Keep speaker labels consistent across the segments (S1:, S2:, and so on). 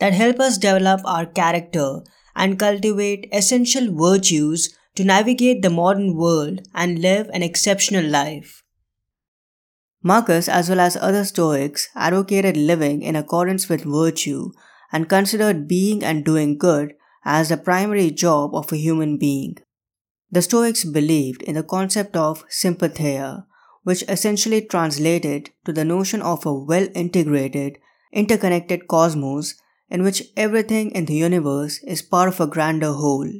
S1: that help us develop our character and cultivate essential virtues to navigate the modern world and live an exceptional life. Marcus, as well as other Stoics, advocated living in accordance with virtue and considered being and doing good as the primary job of a human being. The Stoics believed in the concept of sympatheia, which essentially translated to the notion of a well integrated, interconnected cosmos in which everything in the universe is part of a grander whole.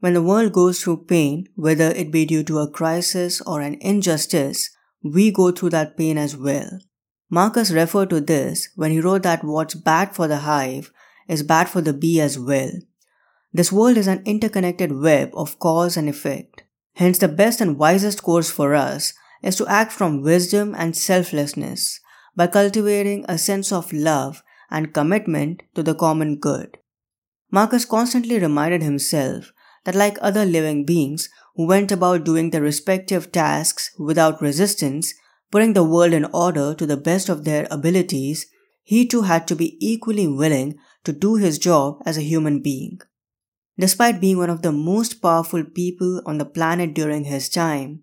S1: When the world goes through pain, whether it be due to a crisis or an injustice, we go through that pain as well. Marcus referred to this when he wrote that what's bad for the hive is bad for the bee as well. This world is an interconnected web of cause and effect. Hence, the best and wisest course for us is to act from wisdom and selflessness by cultivating a sense of love and commitment to the common good. Marcus constantly reminded himself that, like other living beings who went about doing their respective tasks without resistance, putting the world in order to the best of their abilities, he too had to be equally willing to do his job as a human being. Despite being one of the most powerful people on the planet during his time,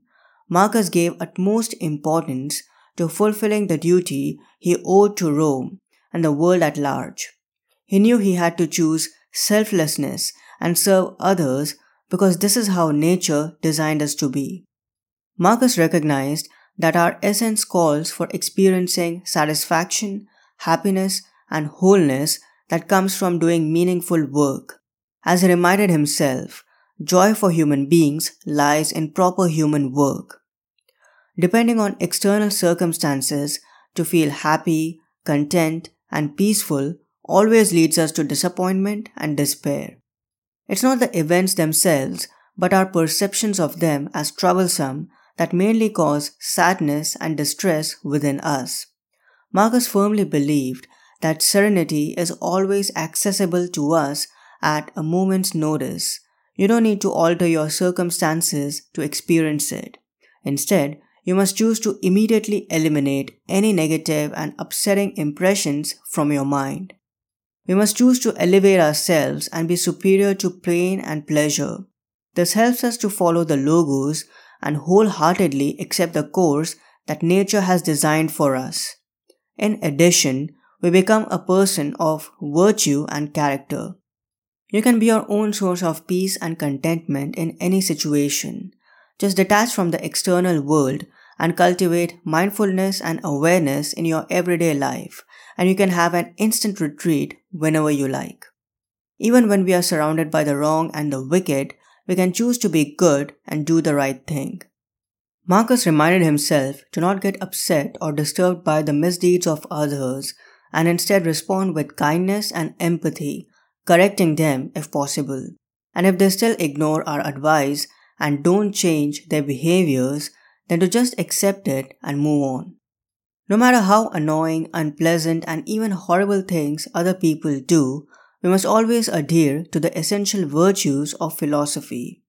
S1: Marcus gave utmost importance to fulfilling the duty he owed to Rome and the world at large. He knew he had to choose selflessness and serve others because this is how nature designed us to be. Marcus recognized that our essence calls for experiencing satisfaction, happiness, and wholeness that comes from doing meaningful work. As he reminded himself, joy for human beings lies in proper human work. Depending on external circumstances to feel happy, content, and peaceful always leads us to disappointment and despair. It's not the events themselves, but our perceptions of them as troublesome that mainly cause sadness and distress within us. Marcus firmly believed that serenity is always accessible to us at a moment's notice. You don't need to alter your circumstances to experience it. Instead, you must choose to immediately eliminate any negative and upsetting impressions from your mind. We must choose to elevate ourselves and be superior to pain and pleasure. This helps us to follow the logos and wholeheartedly accept the course that nature has designed for us. In addition, we become a person of virtue and character. You can be your own source of peace and contentment in any situation. Just detach from the external world and cultivate mindfulness and awareness in your everyday life, and you can have an instant retreat whenever you like. Even when we are surrounded by the wrong and the wicked, we can choose to be good and do the right thing. Marcus reminded himself to not get upset or disturbed by the misdeeds of others and instead respond with kindness and empathy, correcting them if possible. And if they still ignore our advice and don't change their behaviors, than to just accept it and move on. No matter how annoying, unpleasant, and even horrible things other people do, we must always adhere to the essential virtues of philosophy.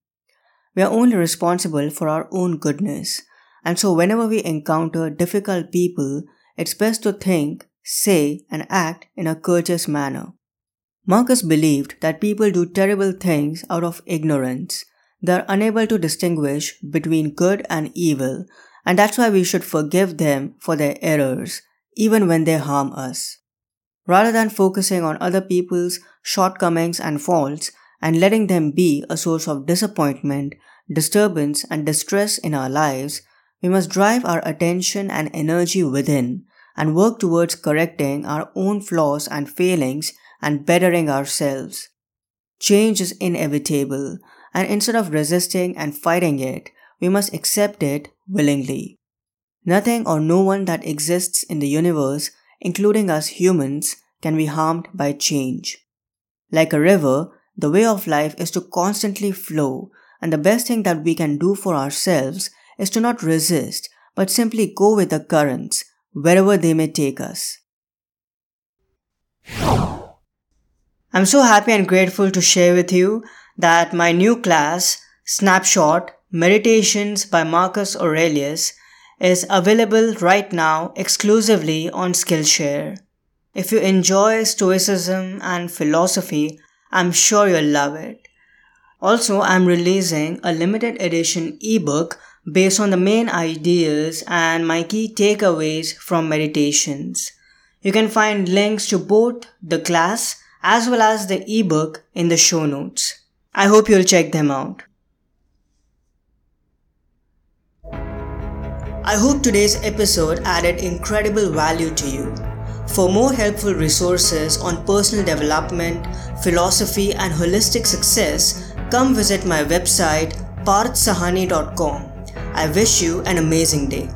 S1: We are only responsible for our own goodness, and so whenever we encounter difficult people, it's best to think, say, and act in a courteous manner. Marcus believed that people do terrible things out of ignorance, they're unable to distinguish between good and evil, and that's why we should forgive them for their errors, even when they harm us. Rather than focusing on other people's shortcomings and faults and letting them be a source of disappointment, disturbance, and distress in our lives, we must drive our attention and energy within and work towards correcting our own flaws and failings and bettering ourselves. Change is inevitable, and instead of resisting and fighting it, we must accept it willingly. Nothing or no one that exists in the universe, including us humans, can be harmed by change. Like a river, the way of life is to constantly flow, and the best thing that we can do for ourselves is to not resist, but simply go with the currents, wherever they may take us. I'm so happy and grateful to share with you that my new class, Snapshot Meditations by Marcus Aurelius, is available right now exclusively on Skillshare. If you enjoy Stoicism and philosophy, I'm sure you'll love it. Also, I'm releasing a limited edition ebook based on the main ideas and my key takeaways from meditations. You can find links to both the class as well as the ebook in the show notes. I hope you'll check them out. I hope today's episode added incredible value to you. For more helpful resources on personal development, philosophy, and holistic success, come visit my website parthsahani.com. I wish you an amazing day.